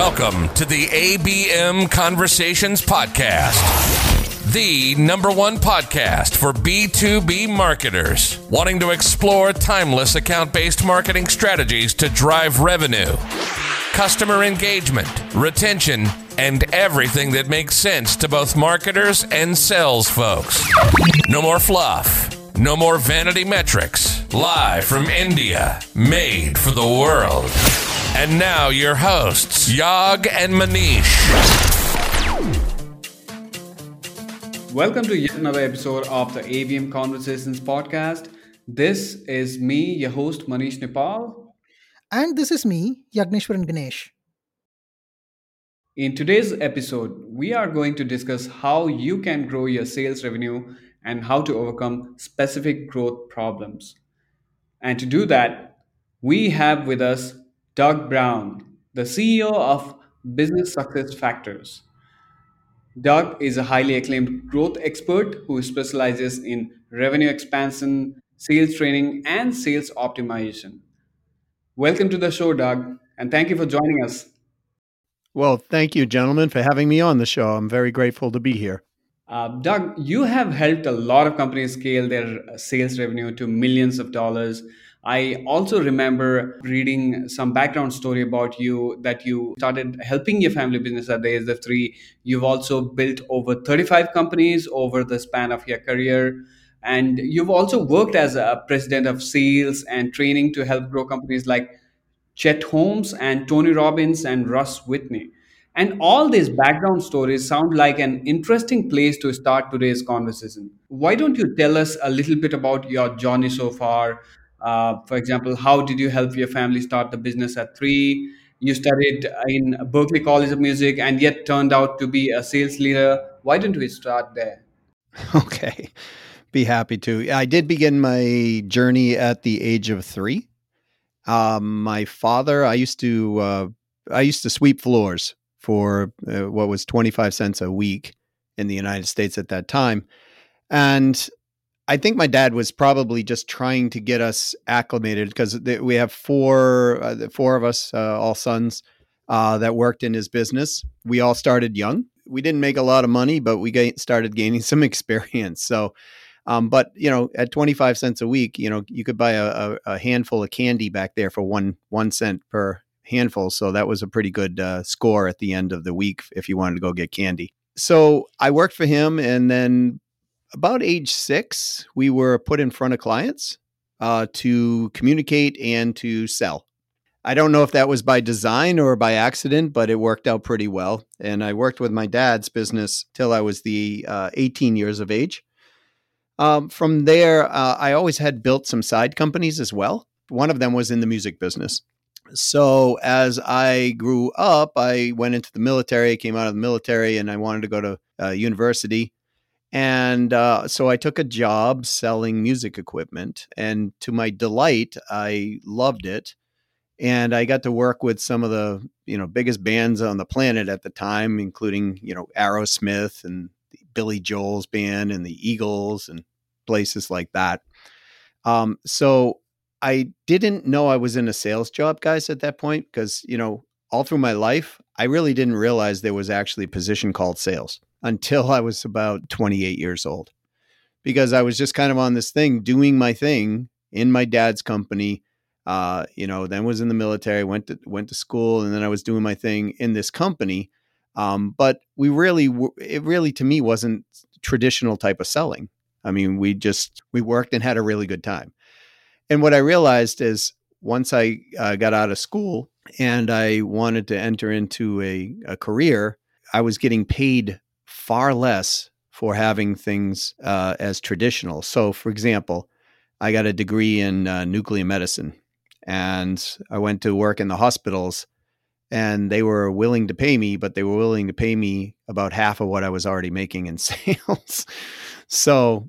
Welcome to the ABM Conversations Podcast, the number one podcast for B2B marketers wanting to explore timeless account based marketing strategies to drive revenue, customer engagement, retention, and everything that makes sense to both marketers and sales folks. No more fluff. No more vanity metrics. Live from India, made for the world. And now your hosts, Yog and Manish. Welcome to yet another episode of the ABM Conversations podcast. This is me, your host Manish Nepal. And this is me, Yagneshwaran Ganesh. In today's episode, we are going to discuss how you can grow your sales revenue and how to overcome specific growth problems. And to do that, we have with us Doug Brown, the CEO of Business Success Factors. Doug is a highly acclaimed growth expert who specializes in revenue expansion, sales training, and sales optimization. Welcome to the show, Doug, and thank you for joining us. Well, thank you, gentlemen, for having me on the show. I'm very grateful to be here. Uh, Doug, you have helped a lot of companies scale their sales revenue to millions of dollars. I also remember reading some background story about you that you started helping your family business at the age of three. You've also built over 35 companies over the span of your career. And you've also worked as a president of sales and training to help grow companies like Chet Holmes and Tony Robbins and Russ Whitney. And all these background stories sound like an interesting place to start today's conversation. Why don't you tell us a little bit about your journey so far? Uh, for example, how did you help your family start the business at three? You studied in Berklee College of Music and yet turned out to be a sales leader. Why don't we start there? Okay, be happy to. I did begin my journey at the age of three. Um, my father, I used to, uh, I used to sweep floors for uh, what was 25 cents a week in the United States at that time. And I think my dad was probably just trying to get us acclimated because we have four, uh, four of us, uh, all sons, uh, that worked in his business. We all started young. We didn't make a lot of money, but we gain, started gaining some experience. So, um, but you know, at twenty five cents a week, you know, you could buy a, a, a handful of candy back there for one one cent per handful. So that was a pretty good uh, score at the end of the week if you wanted to go get candy. So I worked for him, and then about age six, we were put in front of clients uh, to communicate and to sell. I don't know if that was by design or by accident, but it worked out pretty well. And I worked with my dad's business till I was the uh, 18 years of age. Um, from there, uh, I always had built some side companies as well. One of them was in the music business. So as I grew up, I went into the military, came out of the military, and I wanted to go to uh, university. And uh, so I took a job selling music equipment. And to my delight, I loved it. And I got to work with some of the you know biggest bands on the planet at the time, including you know Aerosmith and Billy Joel's band and the Eagles and places like that. Um, so I didn't know I was in a sales job, guys, at that point, because, you know, all through my life, I really didn't realize there was actually a position called sales until I was about 28 years old. Because I was just kind of on this thing, doing my thing in my dad's company. Uh, you know, then was in the military, went to went to school, and then I was doing my thing in this company. Um, but we really, it really to me wasn't traditional type of selling. I mean, we just we worked and had a really good time. And what I realized is once I uh, got out of school and I wanted to enter into a, a career, I was getting paid far less for having things uh, as traditional. So, for example, I got a degree in uh, nuclear medicine and I went to work in the hospitals and they were willing to pay me, but they were willing to pay me about half of what I was already making in sales. so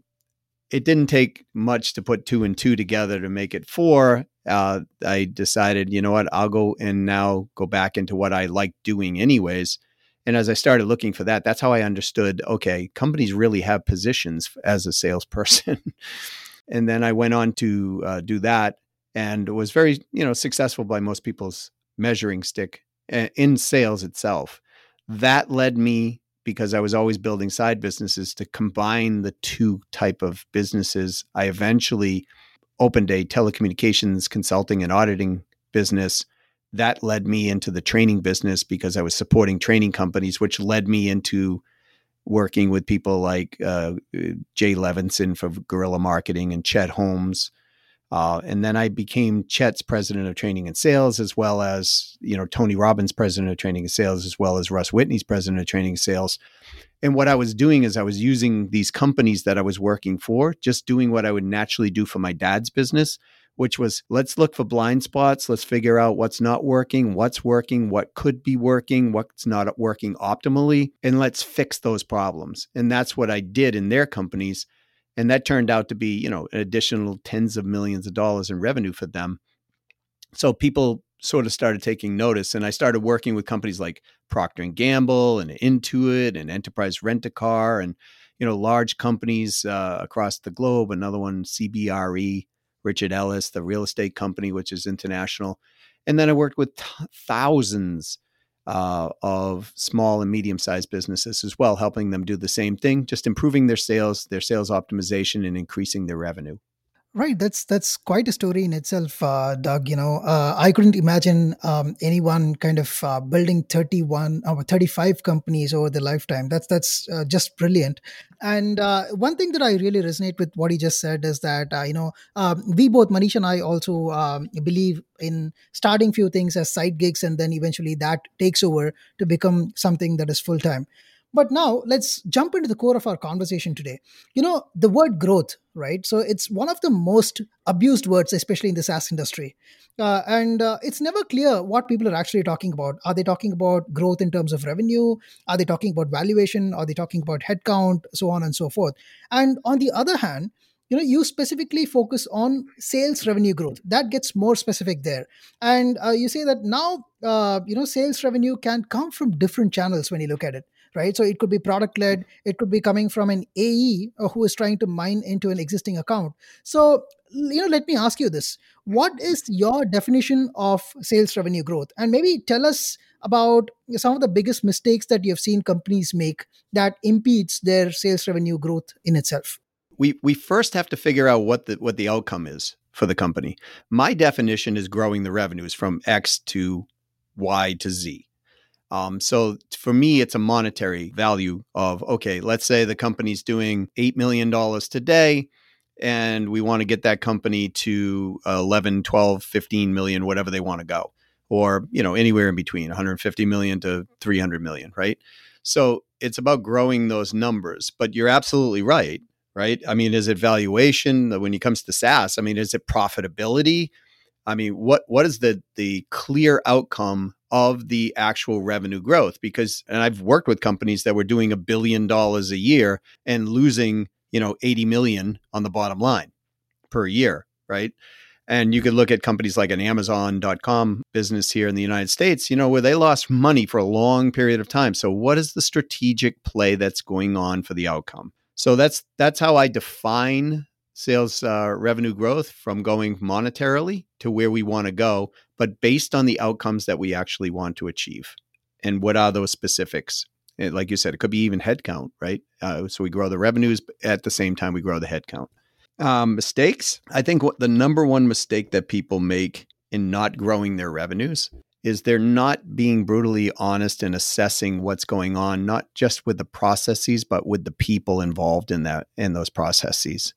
it didn't take much to put two and two together to make it four. Uh, I decided, you know what, I'll go and now go back into what I like doing anyways. And as I started looking for that, that's how I understood okay, companies really have positions as a salesperson. and then I went on to uh, do that and was very, you know, successful by most people's measuring stick. in sales itself. That led me because I was always building side businesses to combine the two type of businesses. I eventually opened a telecommunications consulting and auditing business. That led me into the training business because I was supporting training companies, which led me into working with people like uh, Jay Levinson for guerrilla marketing and Chet Holmes. Uh, and then I became Chet's president of training and sales, as well as you know Tony Robbins' president of training and sales, as well as Russ Whitney's president of training and sales. And what I was doing is I was using these companies that I was working for, just doing what I would naturally do for my dad's business, which was let's look for blind spots. Let's figure out what's not working, what's working, what could be working, what's not working optimally, and let's fix those problems. And that's what I did in their companies. And that turned out to be, you know, an additional tens of millions of dollars in revenue for them. So people sort of started taking notice and I started working with companies like Procter and Gamble and Intuit and Enterprise Rent a Car and you know large companies uh, across the globe. Another one, CBRE, Richard Ellis, the real estate company, which is international. And then I worked with t- thousands uh, of small and medium sized businesses as well, helping them do the same thing, just improving their sales, their sales optimization, and increasing their revenue. Right, that's that's quite a story in itself, uh, Doug. You know, uh, I couldn't imagine um, anyone kind of uh, building thirty-one or thirty-five companies over their lifetime. That's that's uh, just brilliant. And uh, one thing that I really resonate with what he just said is that uh, you know um, we both, Manish and I, also um, believe in starting few things as side gigs, and then eventually that takes over to become something that is full time. But now let's jump into the core of our conversation today. You know, the word growth, right? So it's one of the most abused words, especially in the SaaS industry. Uh, and uh, it's never clear what people are actually talking about. Are they talking about growth in terms of revenue? Are they talking about valuation? Are they talking about headcount? So on and so forth. And on the other hand, you know you specifically focus on sales revenue growth that gets more specific there and uh, you say that now uh, you know sales revenue can come from different channels when you look at it right? So it could be product led, it could be coming from an AE uh, who is trying to mine into an existing account. So, you know, let me ask you this what is your definition of sales revenue growth? And maybe tell us about some of the biggest mistakes that you have seen companies make that impedes their sales revenue growth in itself. We, we first have to figure out what the what the outcome is for the company. My definition is growing the revenues from X to Y to Z. Um, so for me, it's a monetary value of okay, let's say the company's doing $8 million today and we want to get that company to 11 12 15 million whatever they want to go. Or you know anywhere in between 150 million to 300 million right? So it's about growing those numbers but you're absolutely right right? I mean is it valuation when it comes to saas i mean is it profitability i mean what what is the the clear outcome of the actual revenue growth because and I've worked with companies that were doing a billion dollars a year and losing, you know, 80 million on the bottom line per year, right? And you could look at companies like an Amazon.com business here in the United States, you know, where they lost money for a long period of time. So what is the strategic play that's going on for the outcome? So that's that's how I define sales uh, revenue growth from going monetarily to where we want to go, but based on the outcomes that we actually want to achieve. And what are those specifics? Eh, like you said, it could be even headcount, right? Uh, so we grow the revenues at the same time we grow the headcount. Um, mistakes. I think what the number one mistake that people make in not growing their revenues is they're not being brutally honest in assessing what's going on, not just with the processes, but with the people involved in that in those processes.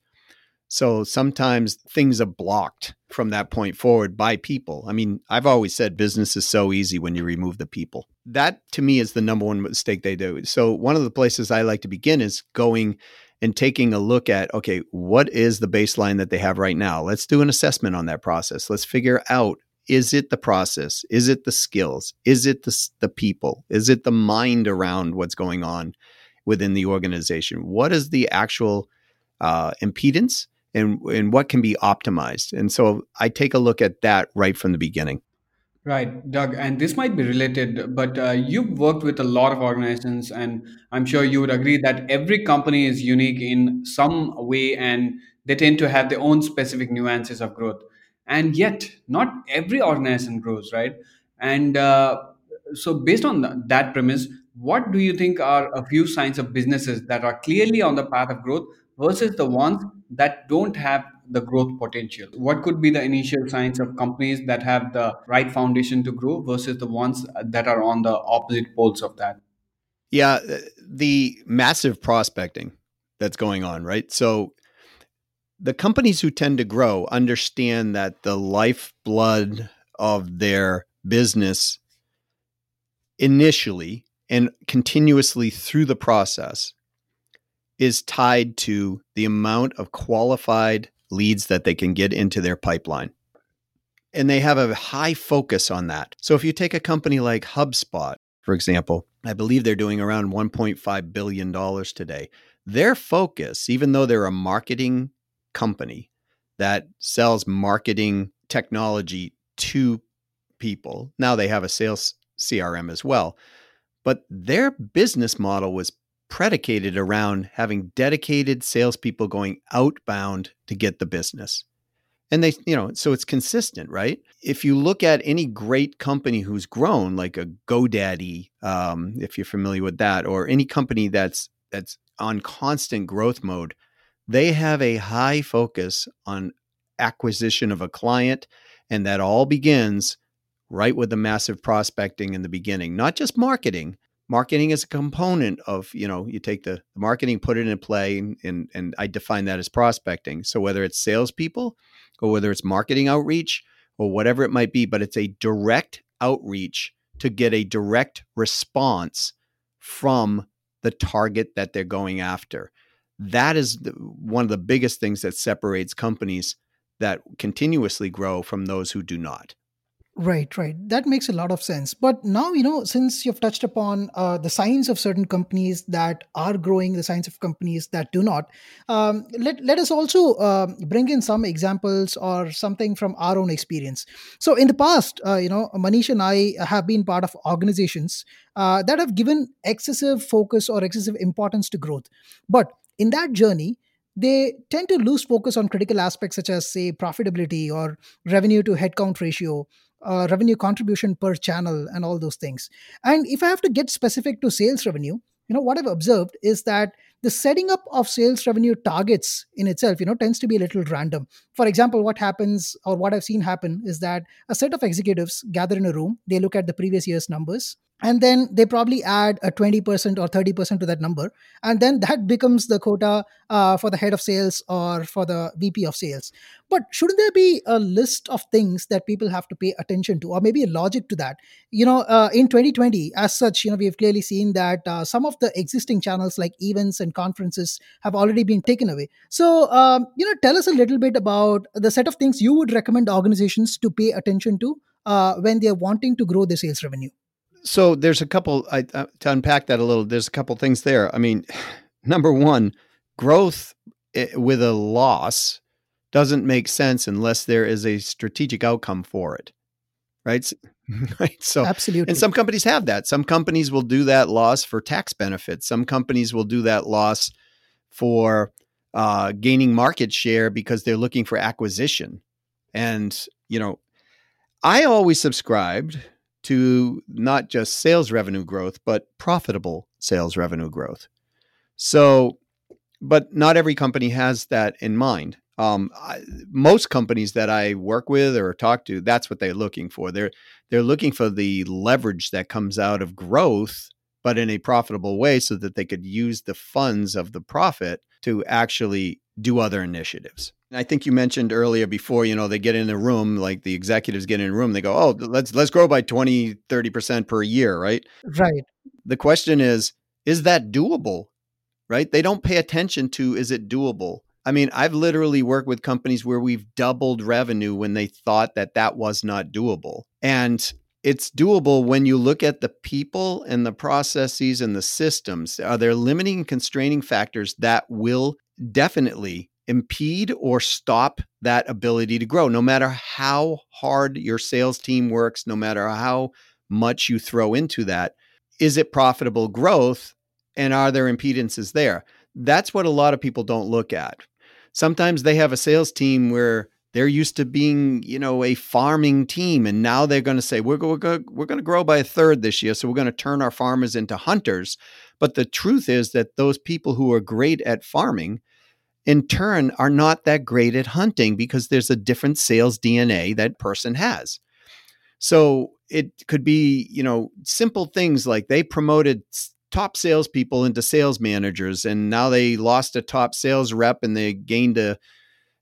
So sometimes things are blocked from that point forward by people. I mean, I've always said business is so easy when you remove the people. That to me is the number one mistake they do. So one of the places I like to begin is going and taking a look at okay, what is the baseline that they have right now? Let's do an assessment on that process. Let's figure out is it the process? Is it the skills? Is it the, the people? Is it the mind around what's going on within the organization? What is the actual uh, impedance? And and what can be optimized. And so I take a look at that right from the beginning. Right, Doug, and this might be related, but uh, you've worked with a lot of organizations, and I'm sure you would agree that every company is unique in some way and they tend to have their own specific nuances of growth. And yet, not every organization grows, right? And uh, so based on that premise, what do you think are a few signs of businesses that are clearly on the path of growth versus the ones that don't have the growth potential? What could be the initial signs of companies that have the right foundation to grow versus the ones that are on the opposite poles of that? Yeah, the massive prospecting that's going on, right? So the companies who tend to grow understand that the lifeblood of their business initially and continuously through the process is tied to the amount of qualified leads that they can get into their pipeline. And they have a high focus on that. So if you take a company like HubSpot, for example, I believe they're doing around $1.5 billion today. Their focus, even though they're a marketing company that sells marketing technology to people, now they have a sales CRM as well. But their business model was predicated around having dedicated salespeople going outbound to get the business. And they, you know, so it's consistent, right? If you look at any great company who's grown, like a GoDaddy, um, if you're familiar with that, or any company that's that's on constant growth mode, they have a high focus on acquisition of a client, and that all begins right with the massive prospecting in the beginning, not just marketing. Marketing is a component of, you know, you take the, marketing, put it in play, and, and, and I define that as prospecting. So whether it's salespeople or whether it's marketing outreach or whatever it might be, but it's a direct outreach to get a direct response from the target that they're going after. That is the, one of the biggest things that separates companies that continuously grow from those who do not. Right, right. That makes a lot of sense. But now, you know, since you've touched upon uh, the signs of certain companies that are growing, the signs of companies that do not, um, let, let us also uh, bring in some examples or something from our own experience. So, in the past, uh, you know, Manish and I have been part of organizations uh, that have given excessive focus or excessive importance to growth. But in that journey, they tend to lose focus on critical aspects such as, say, profitability or revenue to headcount ratio uh, revenue contribution per channel and all those things. And if i have to get specific to sales revenue you know what i've observed is that the setting up of sales revenue targets in itself you know tends to be a little random. For example what happens or what i've seen happen is that a set of executives gather in a room. They look at the previous year's numbers and then they probably add a 20% or 30% to that number. And then that becomes the quota uh, for the head of sales or for the vp of sales. But shouldn't there be a list of things that people have to pay attention to or maybe a logic to that? You know uh, in 2020 as such you know we've clearly seen that uh, some of the existing channels like events and conferences have already been taken away. So um, you know tell us a little bit about the set of things you would recommend organizations to pay attention to uh, when they're wanting to grow their sales revenue so there's a couple I, uh, to unpack that a little. There's a couple things there. I mean, number one, growth eh, with a loss doesn't make sense unless there is a strategic outcome for it, right? right. So absolutely, and some companies have that. Some companies will do that loss for tax benefits. Some companies will do that loss for uh, gaining market share because they're looking for acquisition. And you know, I always subscribed to not just sales revenue growth, but profitable sales revenue growth. So, but not every company has that in mind. Um, I, most companies that I work with or talk to, that's what they're looking for. They're they're looking for the leverage that comes out of growth, but in a profitable way, so that they could use the funds of the profit to actually do other initiatives. I think you mentioned earlier before, you know, they get in a room, like the executives get in a room, they go, "Oh, let's let's grow by 20, 30% per year, right?" Right. The question is, is that doable? Right? They don't pay attention to is it doable? I mean, I've literally worked with companies where we've doubled revenue when they thought that that was not doable. And it's doable when you look at the people and the processes and the systems. Are there limiting and constraining factors that will definitely impede or stop that ability to grow no matter how hard your sales team works no matter how much you throw into that is it profitable growth and are there impedances there that's what a lot of people don't look at sometimes they have a sales team where they're used to being, you know, a farming team, and now they're going to say we're going we're going to grow by a third this year, so we're going to turn our farmers into hunters. But the truth is that those people who are great at farming, in turn, are not that great at hunting because there's a different sales DNA that person has. So it could be, you know, simple things like they promoted top salespeople into sales managers, and now they lost a top sales rep and they gained a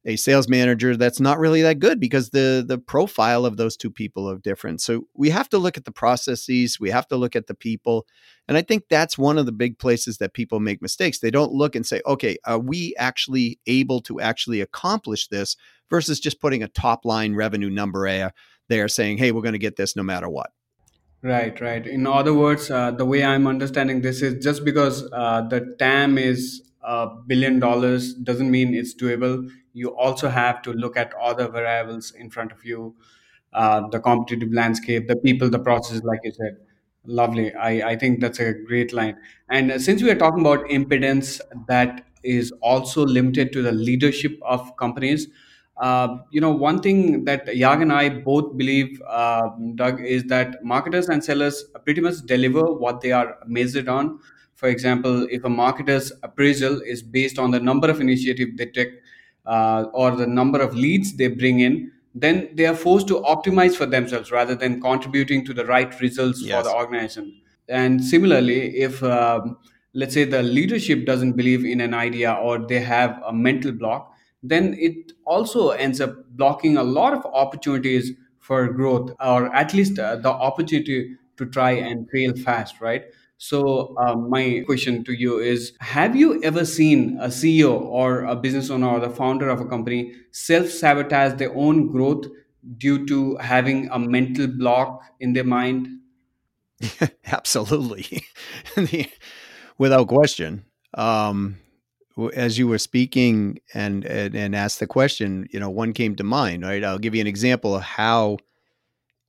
a sales manager that's not really that good because the the profile of those two people are different. So we have to look at the processes, we have to look at the people, and I think that's one of the big places that people make mistakes. They don't look and say, "Okay, are we actually able to actually accomplish this?" versus just putting a top line revenue number there, saying, "Hey, we're going to get this no matter what." Right, right. In other words, uh, the way I'm understanding this is just because uh, the TAM is billion dollars doesn't mean it's doable. You also have to look at other variables in front of you, uh, the competitive landscape, the people, the process, like you said. Lovely. I, I think that's a great line. And uh, since we are talking about impedance that is also limited to the leadership of companies, uh, you know, one thing that Yag and I both believe, uh, Doug, is that marketers and sellers pretty much deliver what they are measured on. For example, if a marketer's appraisal is based on the number of initiatives they take uh, or the number of leads they bring in, then they are forced to optimize for themselves rather than contributing to the right results yes. for the organization. And similarly, if um, let's say the leadership doesn't believe in an idea or they have a mental block, then it also ends up blocking a lot of opportunities for growth or at least uh, the opportunity to try and fail fast right so um, my question to you is have you ever seen a ceo or a business owner or the founder of a company self-sabotage their own growth due to having a mental block in their mind? Absolutely. Without question. Um, as you were speaking and, and, and asked the question, you know, one came to mind. Right, I'll give you an example of how,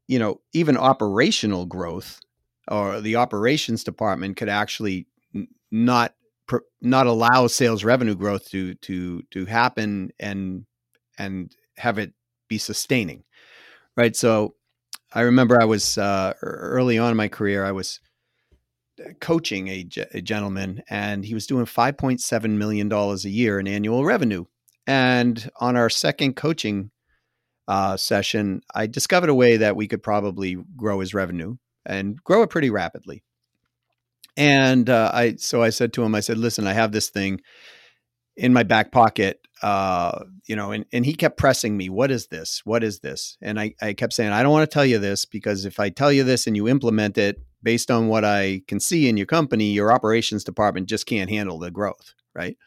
you know, even operational growth or the operations department could actually not not allow sales revenue growth to to to happen and and have it be sustaining, right? So, I remember I was uh, early on in my career, I was coaching a, a gentleman, and he was doing $5.7 million a year in annual revenue. And on our second coaching uh, session, I discovered a way that we could probably grow his revenue and grow it pretty rapidly. And uh, I, so I said to him, I said, "Listen, I have this thing in my back pocket, uh, you know." And and he kept pressing me, "What is this? What is this?" And I I kept saying, "I don't want to tell you this because if I tell you this and you implement it, based on what I can see in your company, your operations department just can't handle the growth, right?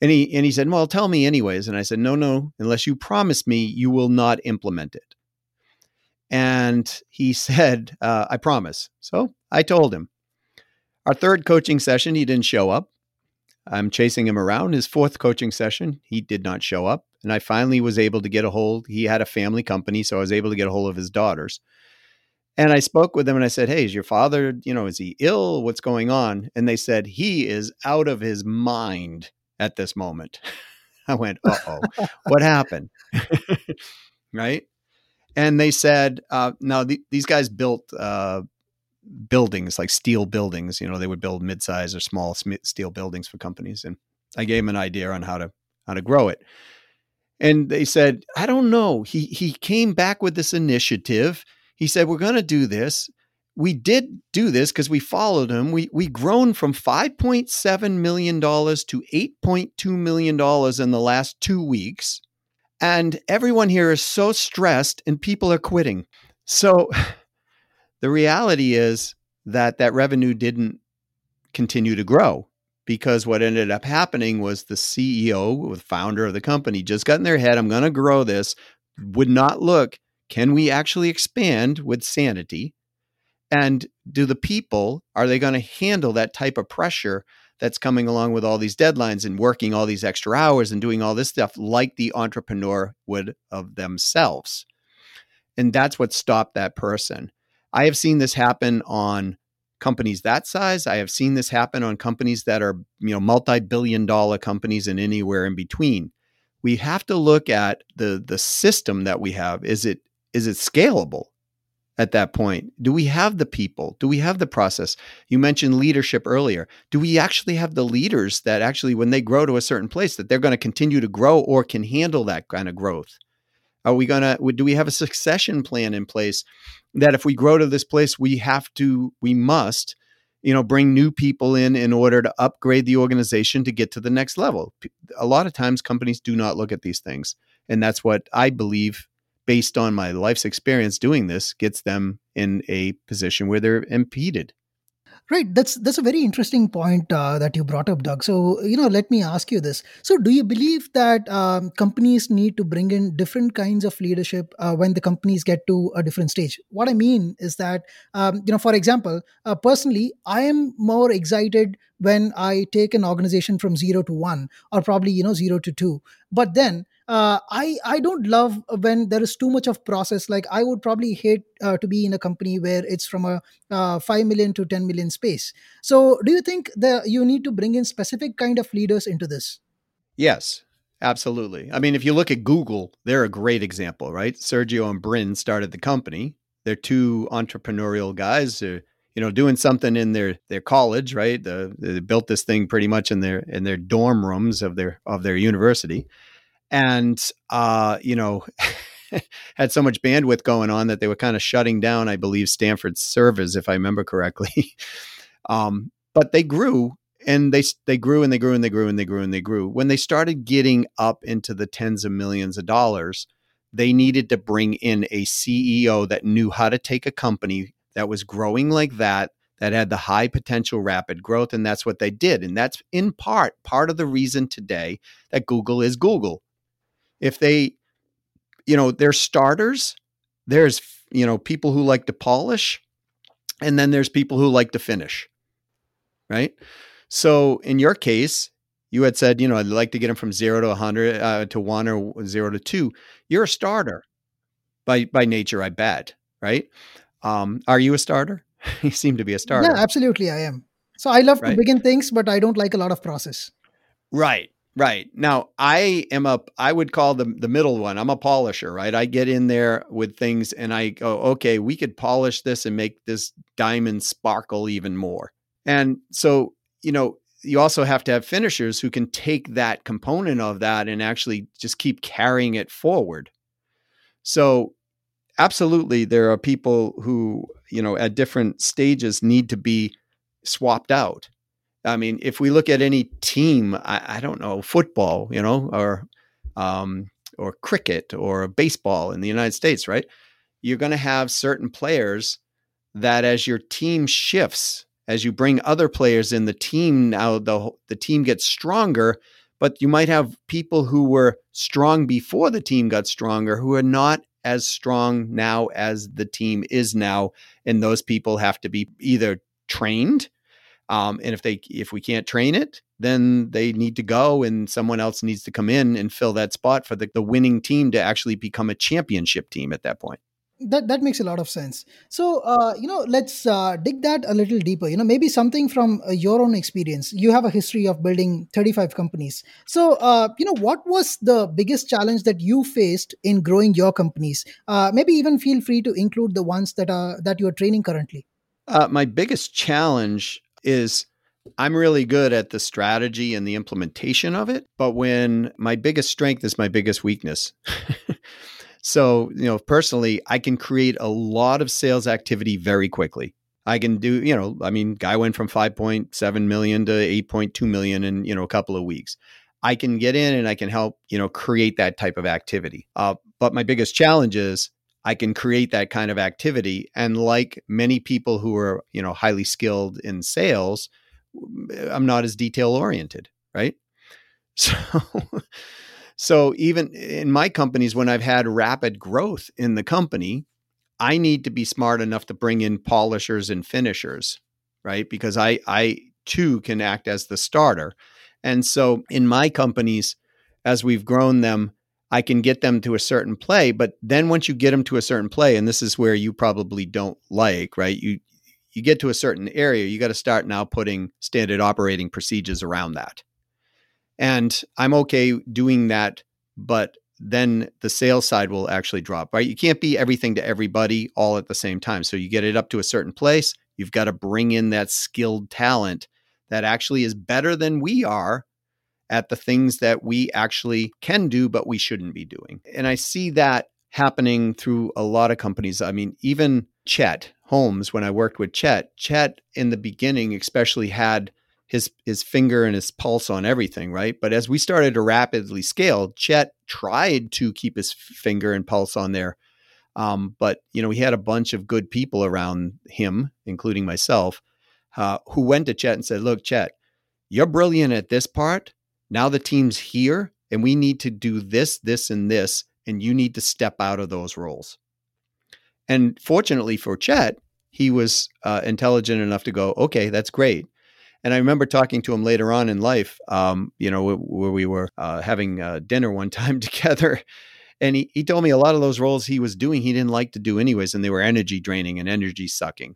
And he and he said, "Well, tell me anyways." And I said, "No, no, unless you promise me you will not implement it." And he said, uh, "I promise." So I told him. Our third coaching session, he didn't show up. I'm chasing him around. His fourth coaching session, he did not show up. And I finally was able to get a hold. He had a family company, so I was able to get a hold of his daughters. And I spoke with them and I said, Hey, is your father, you know, is he ill? What's going on? And they said, He is out of his mind at this moment. I went, Uh oh, what happened? right. And they said, uh, Now, the, these guys built uh, buildings like steel buildings. You know, they would build mid-size or small steel buildings for companies. And I gave them an idea on how to how to grow it. And they said, I don't know. He he came back with this initiative he said, We're going to do this. We did do this because we followed him. We we grown from $5.7 million to $8.2 million in the last two weeks. And everyone here is so stressed and people are quitting. So the reality is that that revenue didn't continue to grow because what ended up happening was the CEO, the founder of the company, just got in their head, I'm going to grow this, would not look can we actually expand with sanity? And do the people, are they going to handle that type of pressure that's coming along with all these deadlines and working all these extra hours and doing all this stuff like the entrepreneur would of themselves? And that's what stopped that person. I have seen this happen on companies that size. I have seen this happen on companies that are, you know, multi-billion dollar companies and anywhere in between we have to look at the the system that we have. Is it is it scalable? At that point? Do we have the people? Do we have the process? You mentioned leadership earlier. Do we actually have the leaders that actually, when they grow to a certain place, that they're going to continue to grow or can handle that kind of growth? Are we going to, do we have a succession plan in place that if we grow to this place, we have to, we must, you know, bring new people in in order to upgrade the organization to get to the next level? A lot of times companies do not look at these things. And that's what I believe based on my life's experience doing this gets them in a position where they're impeded Right. That's that's a very interesting point uh, that you brought up, Doug. So you know, let me ask you this. So, do you believe that um, companies need to bring in different kinds of leadership uh, when the companies get to a different stage? What I mean is that um, you know, for example, uh, personally, I am more excited when I take an organization from zero to one, or probably you know zero to two. But then uh, I I don't love when there is too much of process. Like I would probably hate uh, to be in a company where it's from a uh, five million to ten million space. So, do you think that you need to bring in specific kind of leaders into this? Yes, absolutely. I mean, if you look at Google, they're a great example, right? Sergio and Brin started the company. They're two entrepreneurial guys. Who, you know, doing something in their their college, right? The, they built this thing pretty much in their in their dorm rooms of their of their university and uh, you know had so much bandwidth going on that they were kind of shutting down, I believe, Stanford's servers, if I remember correctly. um, but they grew and they they grew and they grew and they grew and they grew and they grew. When they started getting up into the tens of millions of dollars, they needed to bring in a CEO that knew how to take a company that was growing like that that had the high potential rapid growth and that's what they did and that's in part part of the reason today that Google is Google if they, you know, they're starters, there's, you know, people who like to polish, and then there's people who like to finish. Right. So in your case, you had said, you know, I'd like to get them from zero to 100 uh, to one or zero to two. You're a starter by by nature, I bet. Right. Um, are you a starter? you seem to be a starter. Yeah, absolutely, I am. So I love right? to begin things, but I don't like a lot of process. Right. Right. Now, I am a I would call the the middle one. I'm a polisher, right? I get in there with things and I go, "Okay, we could polish this and make this diamond sparkle even more." And so, you know, you also have to have finishers who can take that component of that and actually just keep carrying it forward. So, absolutely there are people who, you know, at different stages need to be swapped out I mean, if we look at any team, I, I don't know, football, you know, or um, or cricket or baseball in the United States, right? You're going to have certain players that, as your team shifts, as you bring other players in, the team now the the team gets stronger. But you might have people who were strong before the team got stronger who are not as strong now as the team is now, and those people have to be either trained um, and if they if we can't train it, then they need to go and someone else needs to come in and fill that spot for the, the winning team to actually become a championship team at that point. That that makes a lot of sense. So uh, you know let's uh, dig that a little deeper. You know maybe something from uh, your own experience. You have a history of building 35 companies. So uh, you know what was the biggest challenge that you faced in growing your companies? Uh, maybe even feel free to include the ones that are that you are training currently. Uh, my biggest challenge is I'm really good at the strategy and the implementation of it, but when my biggest strength is my biggest weakness. so, you know, personally, I can create a lot of sales activity very quickly. I can do, you know, I mean, guy went from 5.7 million to 8.2 million in, you know, a couple of weeks. I can get in and I can help, you know, create that type of activity. Uh, but my biggest challenge is I can create that kind of activity. And like many people who are, you know, highly skilled in sales, I'm not as detail oriented, right? So, so even in my companies, when I've had rapid growth in the company, I need to be smart enough to bring in polishers and finishers, right? Because I, I too can act as the starter. And so in my companies, as we've grown them, I can get them to a certain play. But then once you get them to a certain play, and this is where you probably don't like, right? You you get to a certain area, you got to start now putting standard operating procedures around that. And I'm okay doing that but then the sales side will actually drop, right? You can't be everything to everybody all at the same time. So you get it up to a certain place, you've got to bring in that skilled talent that actually is better than we are at the things that we actually can do, but we shouldn't be doing. And I see that happening through a lot of companies. I mean, even Chet Holmes, when I worked with Chet, Chet in the beginning especially had his his finger and his pulse on everything, right? But as we started to rapidly scale, Chet tried to keep his finger and pulse on there. Um, but you know, he had a bunch of good people around him, including myself, uh, who went to Chet and said, "Look, Chet, you're brilliant at this part. Now the team's here, and we need to do this, this, and this, and you need to step out of those roles." And fortunately for Chet, he was uh, intelligent enough to go, "Okay, that's great." And I remember talking to him later on in life, um, you know, where we were uh, having uh, dinner one time together. And he, he told me a lot of those roles he was doing, he didn't like to do anyways, and they were energy draining and energy sucking.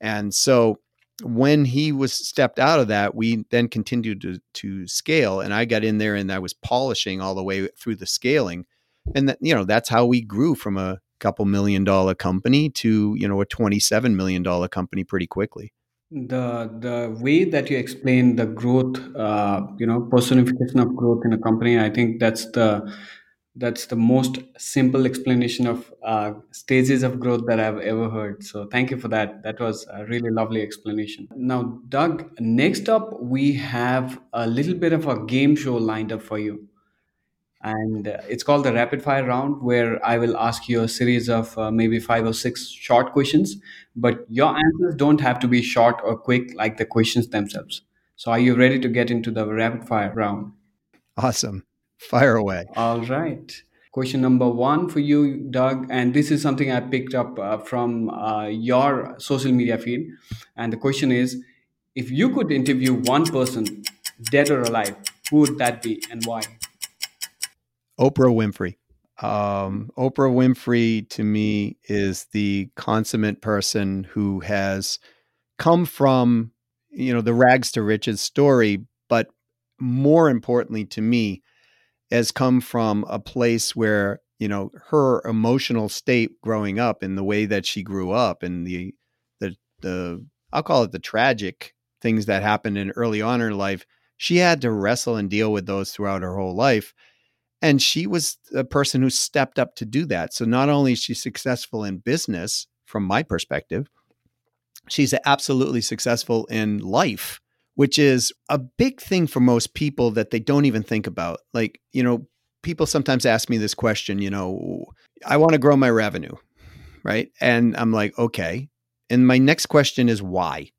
And so when he was stepped out of that, we then continued to, to scale. And I got in there and I was polishing all the way through the scaling. And that, you know, that's how we grew from a couple million dollar company to, you know, a $27 million company pretty quickly the the way that you explain the growth uh, you know personification of growth in a company i think that's the that's the most simple explanation of uh, stages of growth that i've ever heard. So thank you for that. That was a really lovely explanation. Now doug next up we have a little bit of a game show lined up for you. And uh, it's called the rapid fire round where i will ask you a series of uh, maybe five or six short questions. But your answers don't have to be short or quick like the questions themselves. So are you ready to get into the rapid fire round? Awesome fire away. All right. Question number one for you doug and this is something i picked up uh, from uh, your social media feed and the question is if you could interview one person dead or alive who would that be and why? Oprah Winfrey. Um, Oprah Winfrey to me is the consummate person who has come from, you know, the rags to riches story, but more importantly to me, has come from a place where, you know, her emotional state growing up and the way that she grew up and the, the, the, I'll call it the tragic things that happened in early on in her life. She had to wrestle and deal with those throughout her whole life and she was a person who stepped up to do that. So not only is she successful in business, from my perspective, she's absolutely successful in life, which is a big thing for most people that they don't even think about. Like, you know, people sometimes ask me this question, you know, I want to grow my revenue, right? And I'm like, okay. And my next question is why?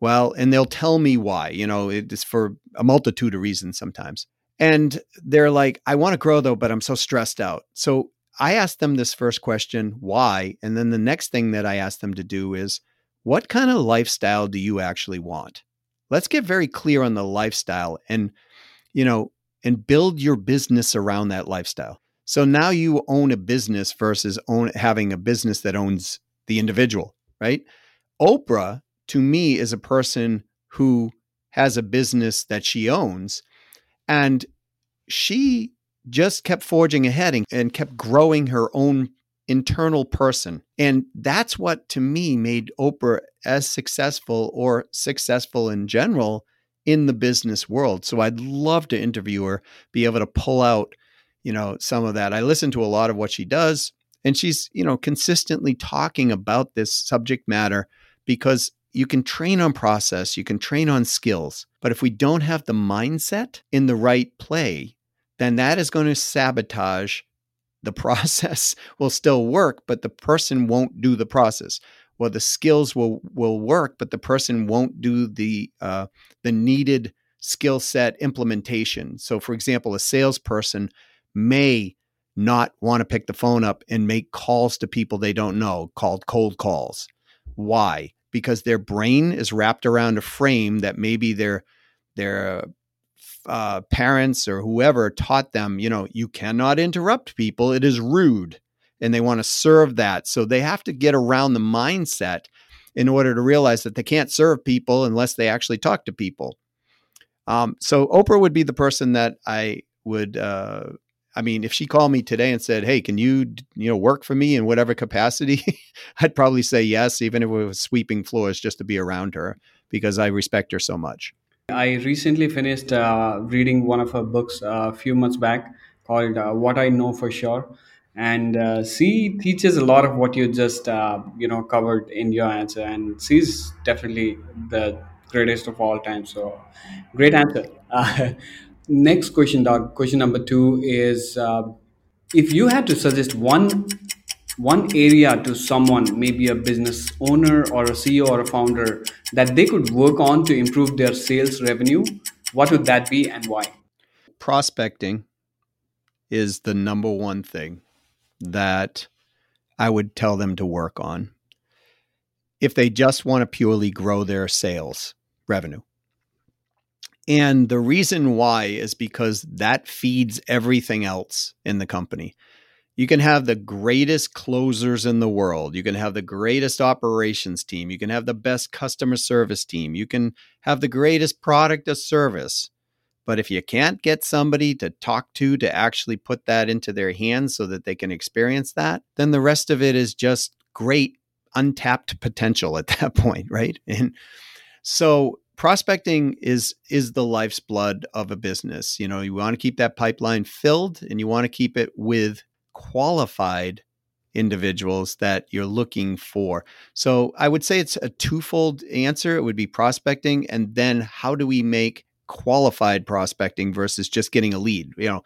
Well, and they'll tell me why, you know, it's for a multitude of reasons sometimes. And they're like, I want to grow though, but I'm so stressed out. So I asked them this first question, why? And then the next thing that I asked them to do is, what kind of lifestyle do you actually want? Let's get very clear on the lifestyle and, you know, and build your business around that lifestyle. So now you own a business versus own having a business that owns the individual, right? Oprah to me is a person who has a business that she owns and she just kept forging ahead and, and kept growing her own internal person. And that's what to me made Oprah as successful or successful in general in the business world. So I'd love to interview her, be able to pull out, you know, some of that. I listen to a lot of what she does and she's, you know, consistently talking about this subject matter because you can train on process, you can train on skills, but if we don't have the mindset in the right play, then that is going to sabotage the process will still work, but the person won't do the process. Well, the skills will will work, but the person won't do the uh, the needed skill set implementation. So, for example, a salesperson may not want to pick the phone up and make calls to people they don't know, called cold calls. Why? because their brain is wrapped around a frame that maybe their their uh, parents or whoever taught them, you know, you cannot interrupt people; it is rude, and they want to serve that. So they have to get around the mindset in order to realize that they can't serve people unless they actually talk to people. Um, so Oprah would be the person that I would uh, I mean, if she called me today and said, "Hey, can you you know work for me in whatever capacity?" I'd probably say yes, even if it was sweeping floors just to be around her because I respect her so much. I recently finished uh, reading one of her books uh, a few months back called uh, "What I Know for Sure," and uh, she teaches a lot of what you just uh, you know covered in your answer, and she's definitely the greatest of all time. So, great answer. Uh, next question, Doug. Question number two is: uh, If you had to suggest one one area to someone, maybe a business owner or a CEO or a founder, that they could work on to improve their sales revenue, what would that be and why? Prospecting is the number one thing that I would tell them to work on if they just want to purely grow their sales revenue. And the reason why is because that feeds everything else in the company. You can have the greatest closers in the world. You can have the greatest operations team. You can have the best customer service team. You can have the greatest product or service. But if you can't get somebody to talk to to actually put that into their hands so that they can experience that, then the rest of it is just great untapped potential at that point, right? And so prospecting is is the life's blood of a business. You know, you want to keep that pipeline filled and you want to keep it with qualified individuals that you're looking for. So I would say it's a twofold answer. It would be prospecting and then how do we make qualified prospecting versus just getting a lead, you know,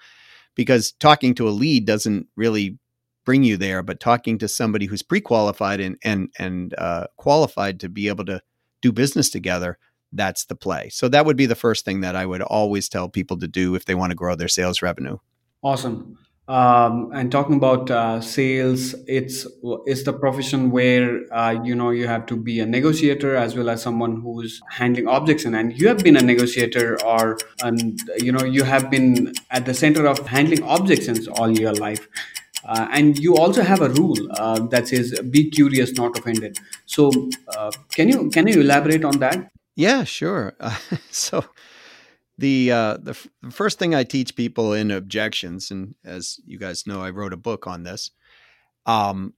because talking to a lead doesn't really bring you there, but talking to somebody who's pre-qualified and and and uh, qualified to be able to do business together, that's the play. So that would be the first thing that I would always tell people to do if they want to grow their sales revenue. Awesome. Um, and talking about uh, sales, it's it's the profession where uh, you know you have to be a negotiator as well as someone who's handling objection. And you have been a negotiator, or and you know you have been at the center of handling objections all your life. Uh, and you also have a rule uh, that says "be curious, not offended." So, uh, can you can you elaborate on that? Yeah, sure. so the uh, the, f- first thing I teach people in objections, and as you guys know, I wrote a book on this, um,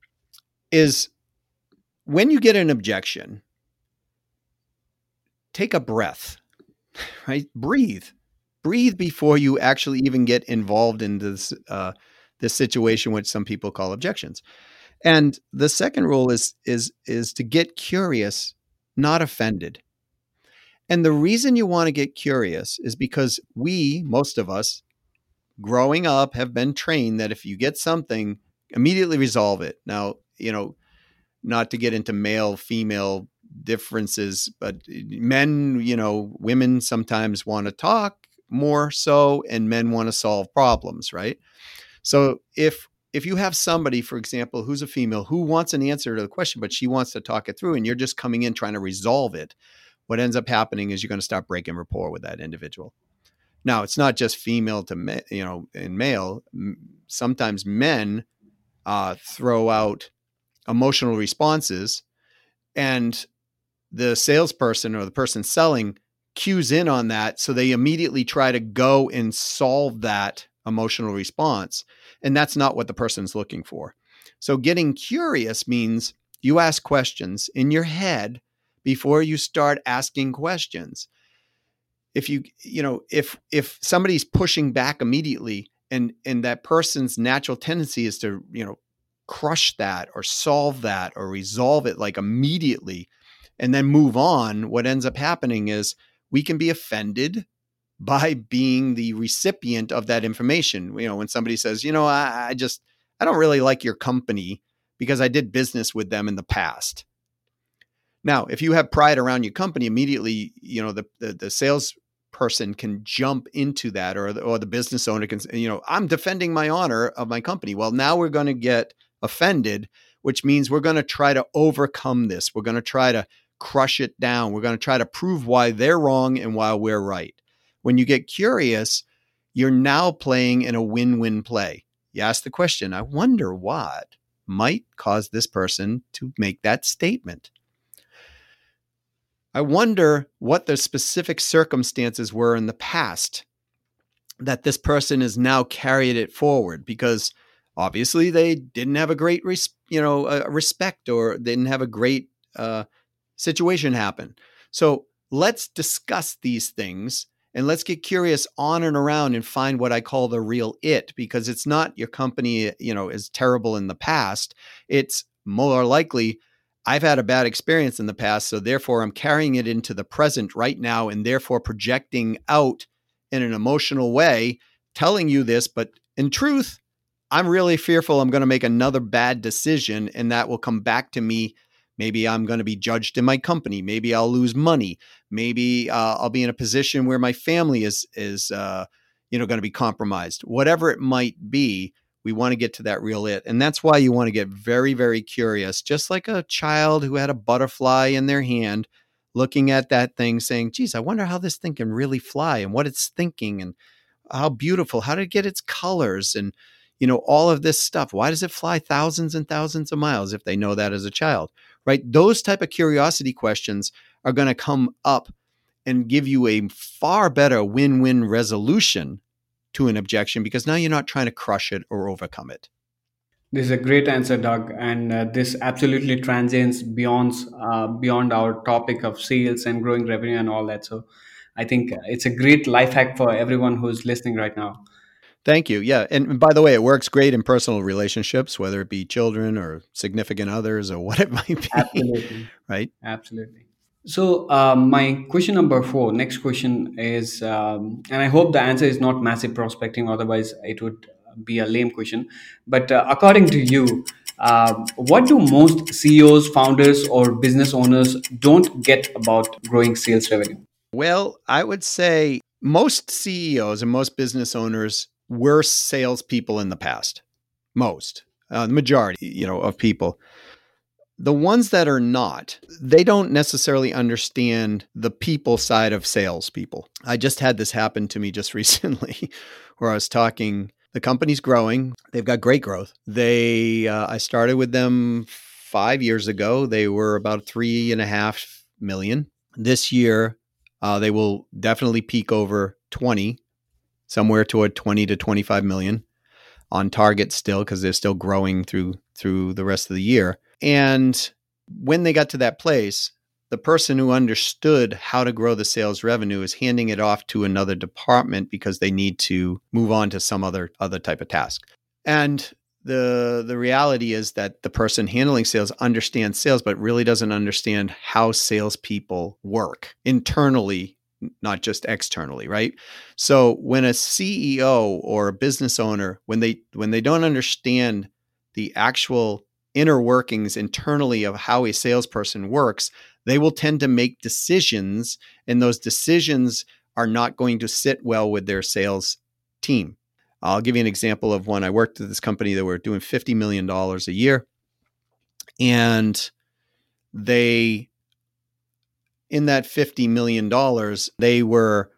is when you get an objection, take a breath, right? Breathe, breathe before you actually even get involved in this uh, this situation, which some people call objections. And the second rule is is is to get curious, not offended. And the reason you want to get curious is because we, most of us, growing up, have been trained that if you get something, immediately resolve it. Now, you know, not to get into male female differences, but eh, men, you know, women sometimes want to talk more so, and men want to solve problems, right? So if if you have somebody, for example, who's a female who wants an answer to the question, but she wants to talk it through, and you're just coming in trying to resolve it, what ends up happening is you're going to start breaking rapport with that individual. Now, it's not just female to ma- you know in male. Sometimes men uh, throw out emotional responses, and the salesperson or the person selling cues in on that, so they immediately try to go and solve that emotional response, and that's not what the person's looking for. So, getting curious means you ask questions in your head before you start asking questions. If you, you know, if if somebody's pushing back immediately and and that person's natural tendency is to, you know, crush that or solve that or resolve it like immediately and then move on, what ends up happening is we can be offended by being the recipient of that information. You know, when somebody says, you know, I, I just I don't really like your company because I did business with them in the past. Now, if you have pride around your company, immediately, you know, the the, the sales person can jump into that or the, or the business owner can you know i'm defending my honor of my company. Well now we're going to get offended which means we're going to try to overcome this. We're going to try to crush it down. We're going to try to prove why they're wrong and why we're right. When you get curious you're now playing in a win-win play. You ask the question i wonder what might cause this person to make that statement I wonder what the specific circumstances were in the past that this person has now carried it forward because obviously they didn't have a great res- you know uh, respect or didn't have a great uh, situation happen. So let's discuss these things and let's get curious on and around and find what i call the real it because it's not your company you know is terrible in the past. It's more likely I've had a bad experience in the past, so therefore I'm carrying it into the present right now and therefore projecting out in an emotional way, telling you this, but in truth, I'm really fearful I'm going to make another bad decision and that will come back to me. Maybe I'm going to be judged in my company. Maybe I'll lose money. Maybe uh, I'll be in a position where my family is is uh, you know going to be compromised. Whatever it might be, we want to get to that real it. And that's why you want to get very, very curious, just like a child who had a butterfly in their hand, looking at that thing saying, geez, I wonder how this thing can really fly and what it's thinking and how beautiful, how did it get its colors and you know all of this stuff why does it fly thousands and thousands of miles if they know that as a child right those type of curiosity questions are going to come up and give you a far better win-win resolution to an objection because now you're not trying to crush it or overcome it. This is a great answer, Doug, and uh, this absolutely transcends beyond uh, beyond our topic of sales and growing revenue and all that. So, I think it's a great life hack for everyone who's listening right now. Thank you. Yeah, and by the way, it works great in personal relationships, whether it be children or significant others or what it might be. Absolutely. right. Absolutely. So um, my question number four, next question is, um, and I hope the answer is not massive prospecting. Otherwise, it would be a lame question. But uh, according to you, uh, what do most CEOs, founders, or business owners don't get about growing sales revenue? Well, I would say most CEOs and most business owners were salespeople in the past. Most, uh, the majority, you know, of people. The ones that are not, they don't necessarily understand the people side of salespeople. I just had this happen to me just recently where I was talking. The company's growing. They've got great growth. They, uh, I started with them five years ago. They were about three and a half million. This year, uh, they will definitely peak over 20, somewhere toward 20 to 25 million on target still because they're still growing through through the rest of the year. And when they got to that place, the person who understood how to grow the sales revenue is handing it off to another department because they need to move on to some other other type of task. And the the reality is that the person handling sales understands sales, but really doesn't understand how salespeople work internally, not just externally, right? So when a CEO or a business owner, when they when they don't understand the actual inner workings internally of how a salesperson works, they will tend to make decisions, and those decisions are not going to sit well with their sales team. I'll give you an example of one. I worked at this company that were doing $50 million a year. And they, in that $50 million, they were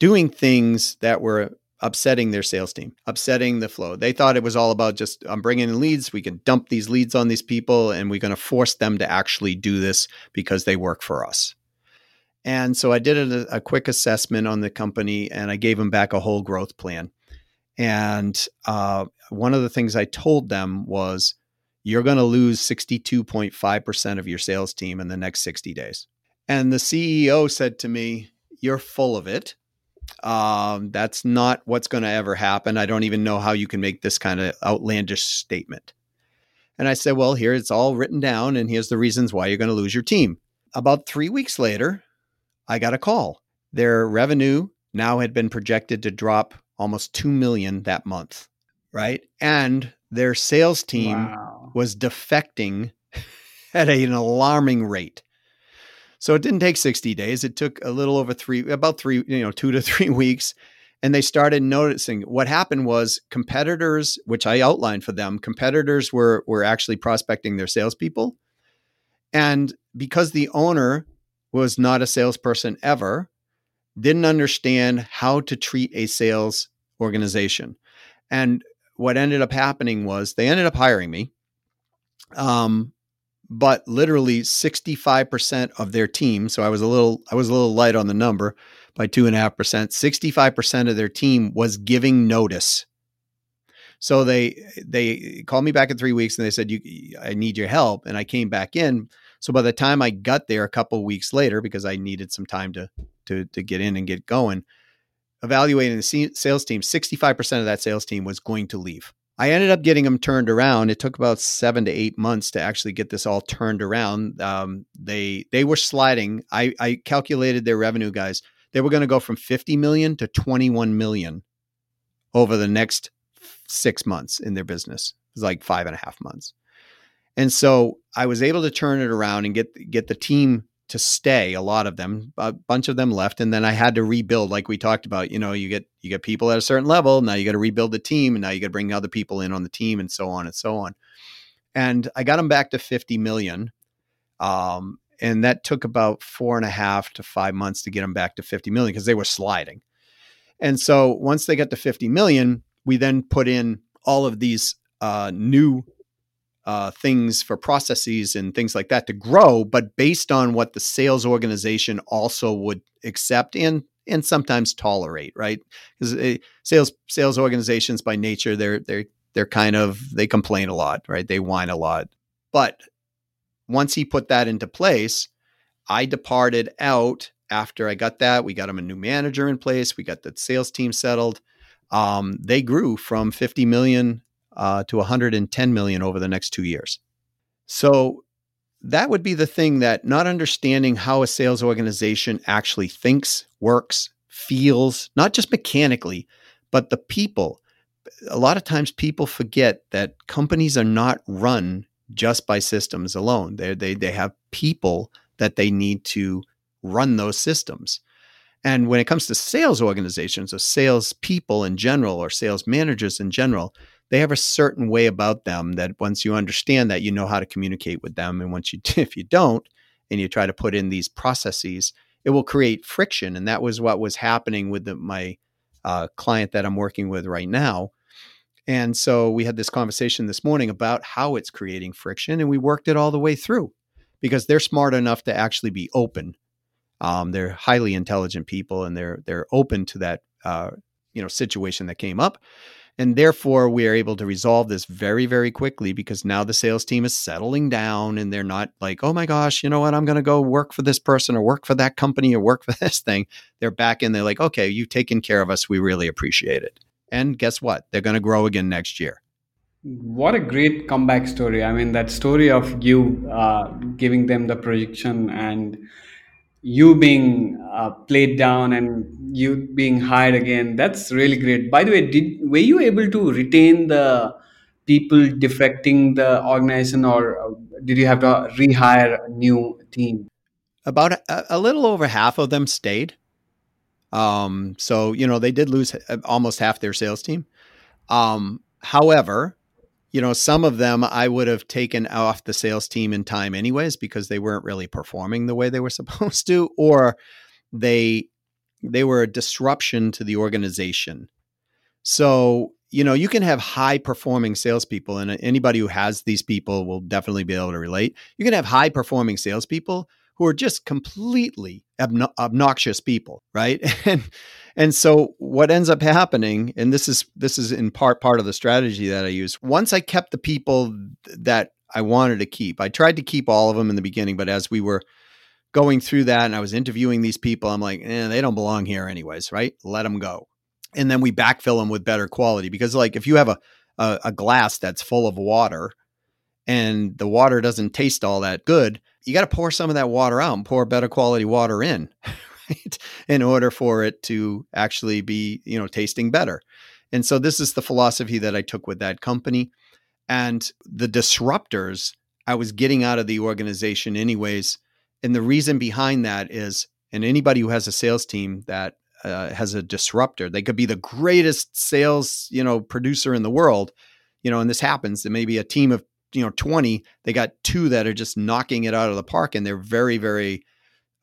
doing things that were upsetting their sales team, upsetting the flow. They thought it was all about just I'm bringing in leads. We can dump these leads on these people, and we're going to force them to actually do this because they work for us. And so I did a, a quick assessment on the company, and I gave them back a whole growth plan. And uh, one of the things I told them was, you're going to lose 62.5% of your sales team in the next 60 days. And the CEO said to me, You're full of it um, that's not what's going to ever happen. I don't even know how you can make this kind of outlandish statement. And I said, Well, here it's all written down, and here's the reasons why you're going to lose your team. About three weeks later, I got a call. Their revenue now had been projected to drop almost 2 million that month, right? And their sales team wow. was defecting at an alarming rate. So it didn't take 60 days. It took a little over three, about three, you know, two to three weeks. And they started noticing what happened was competitors, which I outlined for them, competitors were were actually prospecting their salespeople. And because the owner was not a salesperson ever, didn't understand how to treat a sales organization. And what ended up happening was they ended up hiring me. Um, but literally 65% of their team so i was a little i was a little light on the number by two and a half percent. 65% of their team was giving notice. So they they called me back in three weeks and they said, "You, I need your help." And I came back in. So by the time I got there a couple weeks later, because I needed some time to to to get in and get going, evaluating the sales team, 65% of that sales team was going to leave. I ended up getting them turned around. It took about seven to eight months to actually get this all turned around. Um, they they were sliding. I, I calculated their revenue, guys. They were going to go from 50 million to 21 million over the next six months in their business. It was like five and a half months. And so I was able to turn it around and get get the team to stay a lot of them a bunch of them left and then i had to rebuild like we talked about you know you get you get people at a certain level now you got to rebuild the team and now you got to bring other people in on the team and so on and so on. And i got them back to 50 million um, and that took about four and a half to five months to get them back to 50 million because they were sliding. And so once they got to 50 million we then put in all of these uh, new uh, things for processes and things like that to grow, but based on what the sales organization also would accept and and sometimes tolerate, right? Because eh, sales sales organizations by nature they're they're they're kind of they complain a lot, right? They whine a lot. But once he put that into place, I departed out after I got that. We got him a new manager in place. We got the sales team settled. Um, they grew from 50 million uh, to 110 million over the next two years. So that would be the thing that not understanding how a sales organization actually thinks, works, feels, not just mechanically, but the people. A lot of times people forget that companies are not run just by systems alone. They they they have people that they need to run those systems. And when it comes to sales organizations or sales people in general or sales managers in general, they have a certain way about them that once you understand that, you know how to communicate with them. And once you, if you don't, and you try to put in these processes, it will create friction. And that was what was happening with the, my uh, client that I'm working with right now. And so we had this conversation this morning about how it's creating friction, and we worked it all the way through because they're smart enough to actually be open. Um, they're highly intelligent people, and they're they're open to that uh, you know situation that came up. And therefore, we are able to resolve this very, very quickly because now the sales team is settling down and they're not like, oh my gosh, you know what? I'm going to go work for this person or work for that company or work for this thing. They're back and they're like, okay, you've taken care of us. We really appreciate it. And guess what? They're going to grow again next year. What a great comeback story. I mean, that story of you uh, giving them the projection and you being uh, played down and you being hired again that's really great. By the way did were you able to retain the people defecting the organization or uh, did you have to rehire a new team? About a, a little over half of them stayed. Um, so you know they did lose uh, almost half their sales team. Um, however you know, some of them I would have taken off the sales team in time anyways because they weren't really performing the way they were supposed to, or they they were a disruption to the organization. So, you know, you can have high performing salespeople, and anybody who has these people will definitely be able to relate. You can have high performing salespeople who are just completely obnoxious people, right? And and so what ends up happening, and this is this is in part part of the strategy that I use. Once I kept the people that I wanted to keep, I tried to keep all of them in the beginning, but as we were going through that and I was interviewing these people, I'm like, eh, they don't belong here anyways, right? Let them go. And then we backfill them with better quality because, like, if you have a, a, a glass that's full of water and the water doesn't taste all that good, you got to pour some of that water out and pour better quality water in, right? In order for it to actually be, you know, tasting better. And so this is the philosophy that I took with that company. And the disruptors I was getting out of the organization anyways. And the reason behind that is, and anybody who has a sales team that uh, has a disruptor, they could be the greatest sales, you know, producer in the world, you know, and this happens. There may be a team of you know 20 they got two that are just knocking it out of the park and they're very very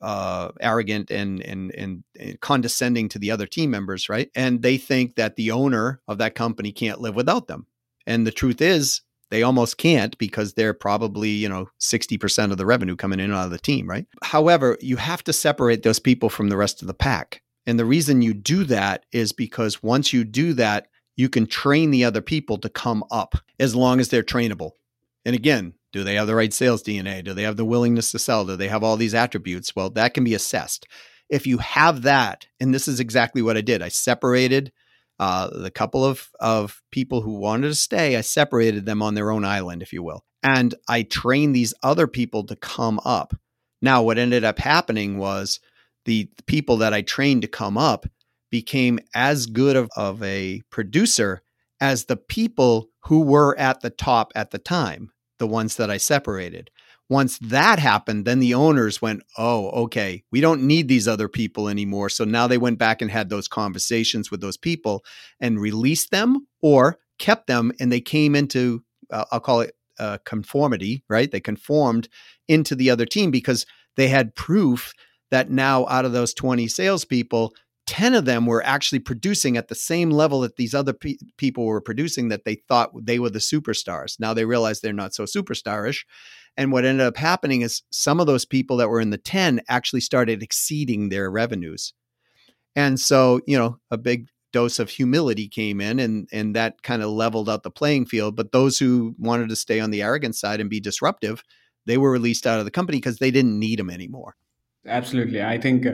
uh, arrogant and, and and and condescending to the other team members right? And they think that the owner of that company can't live without them. And the truth is they almost can't because they're probably you know 60% of the revenue coming in out of the team right? However you have to separate those people from the rest of the pack. And the reason you do that is because once you do that, you can train the other people to come up as long as they're trainable. And again, do they have the right sales DNA? Do they have the willingness to sell? Do they have all these attributes? Well, that can be assessed. If you have that, and this is exactly what I did, I separated uh, the couple of, of people who wanted to stay, I separated them on their own island, if you will. And I trained these other people to come up. Now, what ended up happening was the people that I trained to come up became as good of, of a producer as the people who were at the top at the time, the ones that I separated. Once that happened, then the owners went, Oh, okay, we don't need these other people anymore. So now they went back and had those conversations with those people and released them or kept them. And they came into, uh, I'll call it uh, conformity, right? They conformed into the other team because they had proof that now out of those 20 salespeople, 10 of them were actually producing at the same level that these other pe- people were producing that they thought they were the superstars. Now they realize they're not so superstarish. And what ended up happening is some of those people that were in the 10 actually started exceeding their revenues. And so, you know, a big dose of humility came in and and that kind of leveled out the playing field, but those who wanted to stay on the arrogant side and be disruptive, they were released out of the company because they didn't need them anymore. Absolutely. I think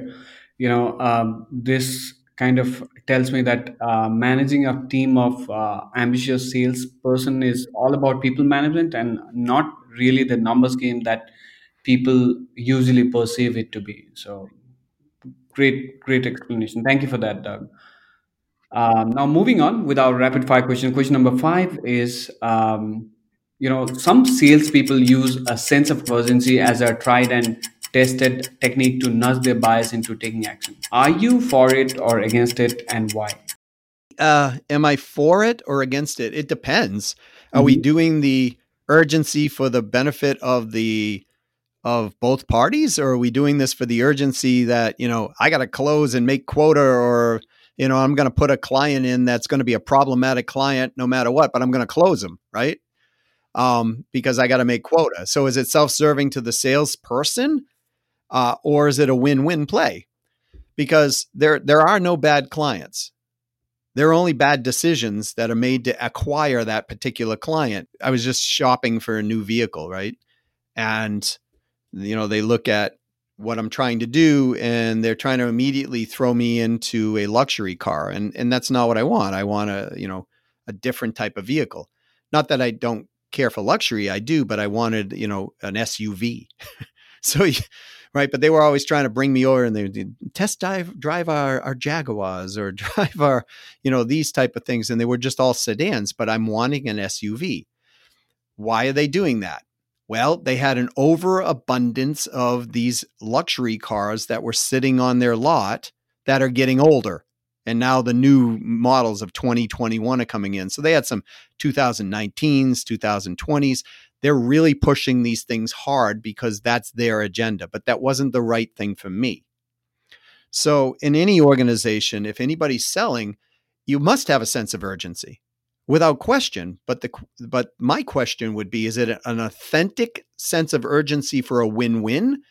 you know um, this kind of tells me that uh, managing a team of uh, ambitious salesperson is all about people management and not really the numbers game that people usually perceive it to be. So great great explanation. Thank you for that doug. Um, now moving on with our rapid fire question. Question number five is um, you know some salespeople use a sense of urgency as a tried and tested technique to nudge their buyers into taking action. Are you for it or against it, and why? Uh, am I for it or against it? It depends. Are mm-hmm. we doing the urgency for the benefit of the of both parties, or are we doing this for the urgency that you know I got to close and make quota, or you know I'm going to put a client in that's going to be a problematic client no matter what, but I'm going to close them, right? Um, because I got to make quota. So is it self-serving to the salesperson, uh, or is it a win-win play? Because there there are no bad clients. There are only bad decisions that are made to acquire that particular client. I was just shopping for a new vehicle, right? And you know, they look at what I'm trying to do and they're trying to immediately throw me into a luxury car and and that's not what I want. I want a, you know, a different type of vehicle. Not that I don't care for luxury, I do, but I wanted, you know, an SUV. so right? But they were always trying to bring me over and they would test drive drive our, our Jaguars or drive our, you know, these type of things. And they were just all sedans, but I'm wanting an SUV. Why are they doing that? Well, they had an overabundance of these luxury cars that were sitting on their lot that are getting older. And now the new models of 2021 are coming in. So they had some 2019s, 2020s they're really pushing these things hard because that's their agenda, but that wasn't the right thing for me. So, in any organization, if anybody's selling, you must have a sense of urgency without question. But the but my question would be: Is it an authentic sense of urgency for a win-win,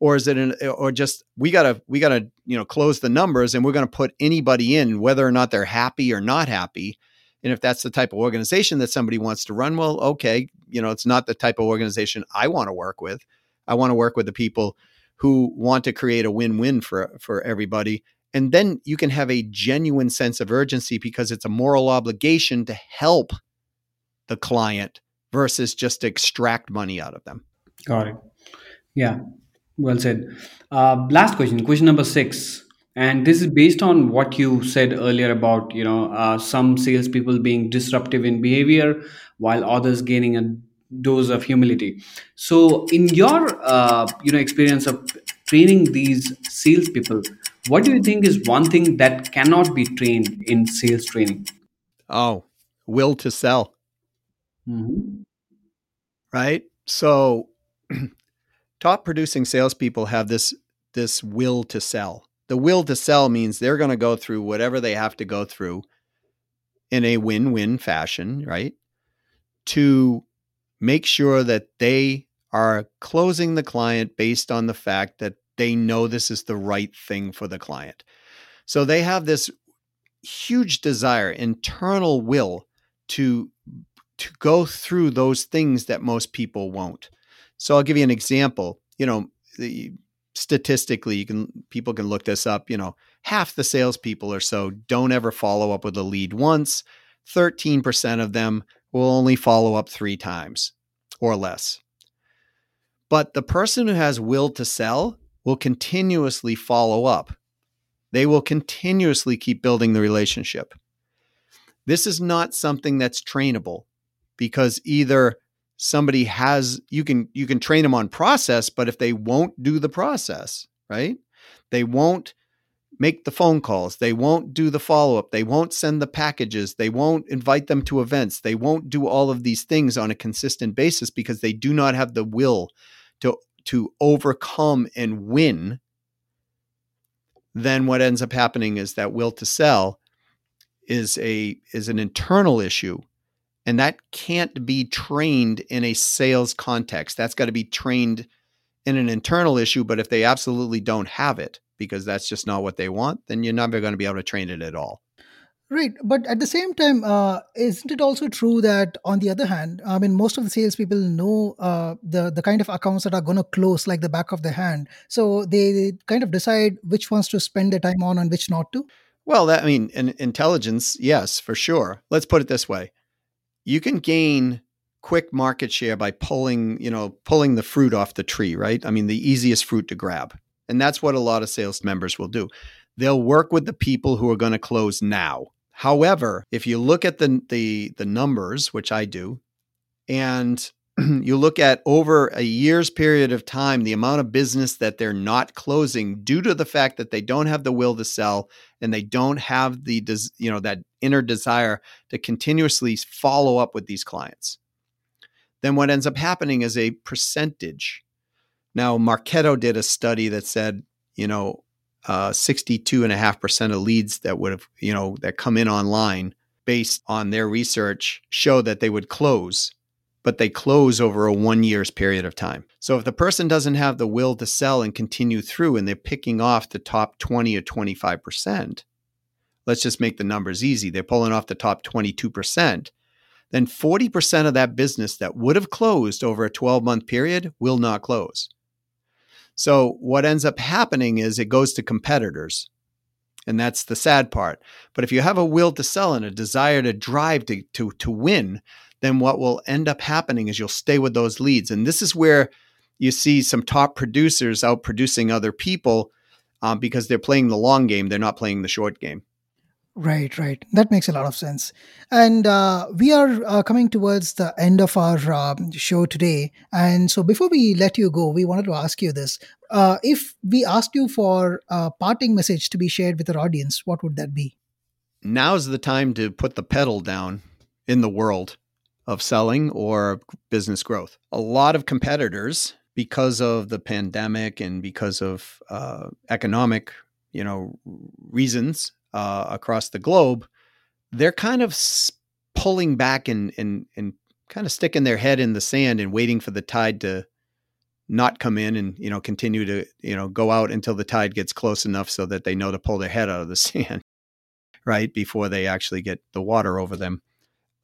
or is it an or just we gotta we gotta you know close the numbers and we're gonna put anybody in whether or not they're happy or not happy, and if that's the type of organization that somebody wants to run, well, okay, you know, it's not the type of organization I want to work with. I want to work with the people who want to create a win-win for for everybody. And then you can have a genuine sense of urgency because it's a moral obligation to help the client versus just extract money out of them. Got it. Yeah, well said. Uh, last question, question number six and this is based on what you said earlier about you know uh, some salespeople being disruptive in behavior while others gaining a dose of humility. So, in your uh, you know experience of training these salespeople, what do you think is one thing that cannot be trained in sales training? Oh, will to sell. Mm-hmm. Right. So, top producing salespeople have this this will to sell the will to sell means they're going to go through whatever they have to go through in a win win fashion, right? To make sure that they are closing the client based on the fact that they know this is the right thing for the client. So they have this huge desire, internal will to to go through those things that most people won't. So I'll give you an example. You know, the, statistically, you can people can look this up. You know, half the salespeople or so don't ever follow up with a lead once. Thirteen percent of them will only follow up three times or less. But the person who has will to sell will continuously follow up. They will continuously keep building the relationship. This is not something that's trainable because either somebody has you can you can train them on process but if they won't do the process, right? They won't make the phone calls, they won't do the follow up, they won't send the packages, they won't invite them to events, they won't do all of these things on a consistent basis because they do not have the will to to overcome and win then what ends up happening is that will to sell is a is an internal issue and that can't be trained in a sales context that's got to be trained in an internal issue but if they absolutely don't have it because that's just not what they want then you're never going to be able to train it at all Right, but at the same time, uh, isn't it also true that on the other hand, I mean, most of the salespeople know uh, the the kind of accounts that are going to close like the back of their hand, so they, they kind of decide which ones to spend their time on and which not to. Well, that I mean, in intelligence, yes, for sure. Let's put it this way: you can gain quick market share by pulling, you know, pulling the fruit off the tree, right? I mean, the easiest fruit to grab, and that's what a lot of sales members will do. They'll work with the people who are going to close now However, if you look at the the the numbers, which I do, and you look at over a year's period of time, the amount of business that they're not closing due to the fact that they don't have the will to sell and they don't have the you know that inner desire to continuously follow up with these clients. Then what ends up happening is a percentage. Now, Marketo did a study that said, you know, uh, 62.5% of leads that would have, you know, that come in online based on their research show that they would close, but they close over a one year's period of time. So if the person doesn't have the will to sell and continue through and they're picking off the top 20 or 25%, let's just make the numbers easy. They're pulling off the top 22%. Then 40% of that business that would have closed over a 12 month period will not close. So what ends up happening is it goes to competitors. And that's the sad part. But if you have a will to sell and a desire to drive to, to, to win, then what will end up happening is you'll stay with those leads. And this is where you see some top producers out producing other people um, because they're playing the long game, they're not playing the short game. Right, right. That makes a lot of sense. And uh, we are uh, coming towards the end of our uh, show today. And so before we let you go, we wanted to ask you this. Uh, if we asked you for a parting message to be shared with our audience, what would that be? Now's the time to put the pedal down in the world of selling or business growth. A lot of competitors, because of the pandemic and because of uh, economic you know reasons uh, across the globe, they're kind of pulling back and and and kind of sticking their head in the sand and waiting for the tide to not come in and you know continue to you know go out until the tide gets close enough so that they know to pull their head out of the sand right before they actually get the water over them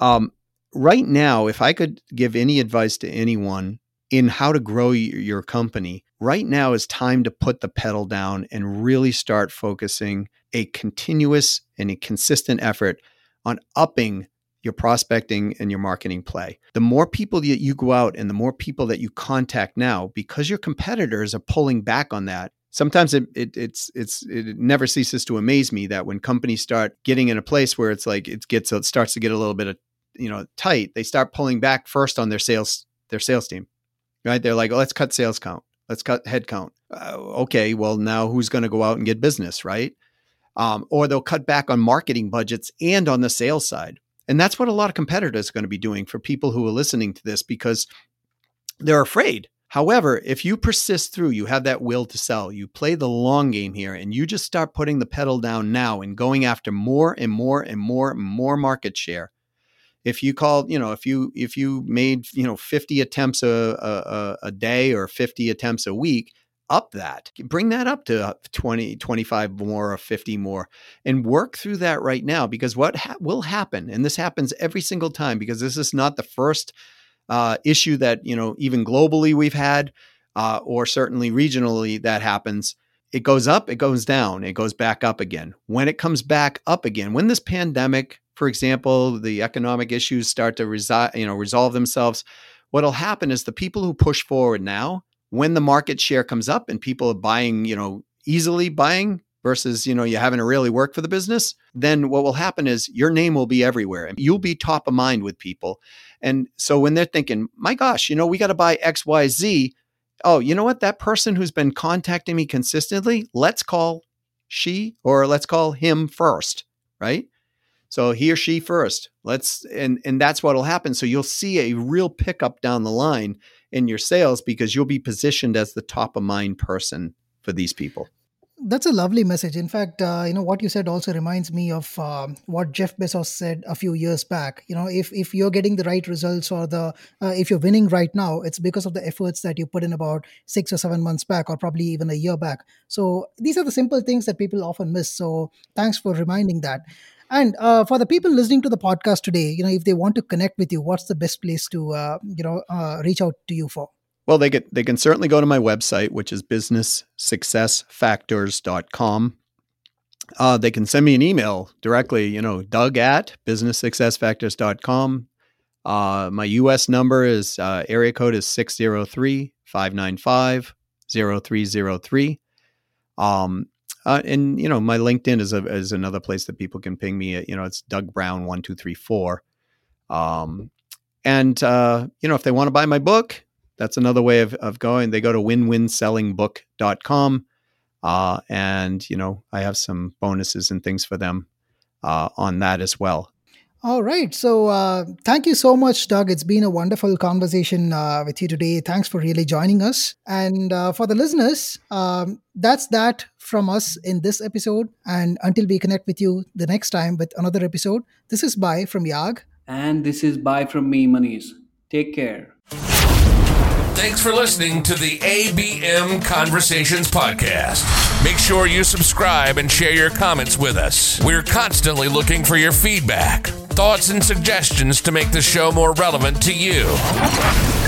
um, right now if i could give any advice to anyone in how to grow your company right now is time to put the pedal down and really start focusing a continuous and a consistent effort on upping your prospecting and your marketing play. The more people that you go out and the more people that you contact now, because your competitors are pulling back on that, sometimes it, it, it's it's it never ceases to amaze me that when companies start getting in a place where it's like it gets it starts to get a little bit of you know tight, they start pulling back first on their sales their sales team, right? They're like, oh, let's cut sales count, let's cut head count. Uh, okay, well now who's going to go out and get business, right? Um, or they'll cut back on marketing budgets and on the sales side. And that's what a lot of competitors are going to be doing for people who are listening to this because they're afraid. However, if you persist through, you have that will to sell, you play the long game here, and you just start putting the pedal down now and going after more and more and more and more market share. If you called, you know, if you if you made, you know, 50 attempts a, a, a day or 50 attempts a week, up that. Bring that up to 20, 25 more or 50 more and work through that right now because what ha- will happen, and this happens every single time because this is not the first uh, issue that, you know, even globally we've had uh, or certainly regionally that happens. It goes up, it goes down, it goes back up again. When it comes back up again, when this pandemic, for example, the economic issues start to resi- you know, resolve themselves, what'll happen is the people who push forward now when the market share comes up and people are buying, you know, easily buying versus, you know, you having to really work for the business, then what will happen is your name will be everywhere and you'll be top of mind with people. And so when they're thinking, my gosh, you know, we got to buy XYZ. Oh, you know what? That person who's been contacting me consistently, let's call she or let's call him first, right? So he or she first. Let's and and that's what'll happen. So you'll see a real pickup down the line in your sales because you'll be positioned as the top of mind person for these people. That's a lovely message. In fact, uh, you know what you said also reminds me of uh, what Jeff Bezos said a few years back. You know, if if you're getting the right results or the uh, if you're winning right now, it's because of the efforts that you put in about six or seven months back, or probably even a year back. So these are the simple things that people often miss. So thanks for reminding that. And uh, for the people listening to the podcast today, you know, if they want to connect with you, what's the best place to, uh, you know, uh, reach out to you for? Well, they get they can certainly go to my website, which is businesssuccessfactors.com. Uh, they can send me an email directly, you know, doug at businesssuccessfactors.com. Uh, my US number is uh, area code is 603 595 0303. Um, uh, and you know, my LinkedIn is a, is another place that people can ping me. At, you know, it's Doug Brown one two three four. Um, and uh, you know, if they want to buy my book, that's another way of, of going. They go to winwinsellingbook.com. Uh, and you know, I have some bonuses and things for them uh, on that as well. All right. So uh, thank you so much, Doug. It's been a wonderful conversation uh, with you today. Thanks for really joining us. And uh, for the listeners, um, that's that from us in this episode. And until we connect with you the next time with another episode, this is Bye from Yag. And this is Bye from me, Manish. Take care. Thanks for listening to the ABM Conversations Podcast. Make sure you subscribe and share your comments with us. We're constantly looking for your feedback, thoughts, and suggestions to make the show more relevant to you.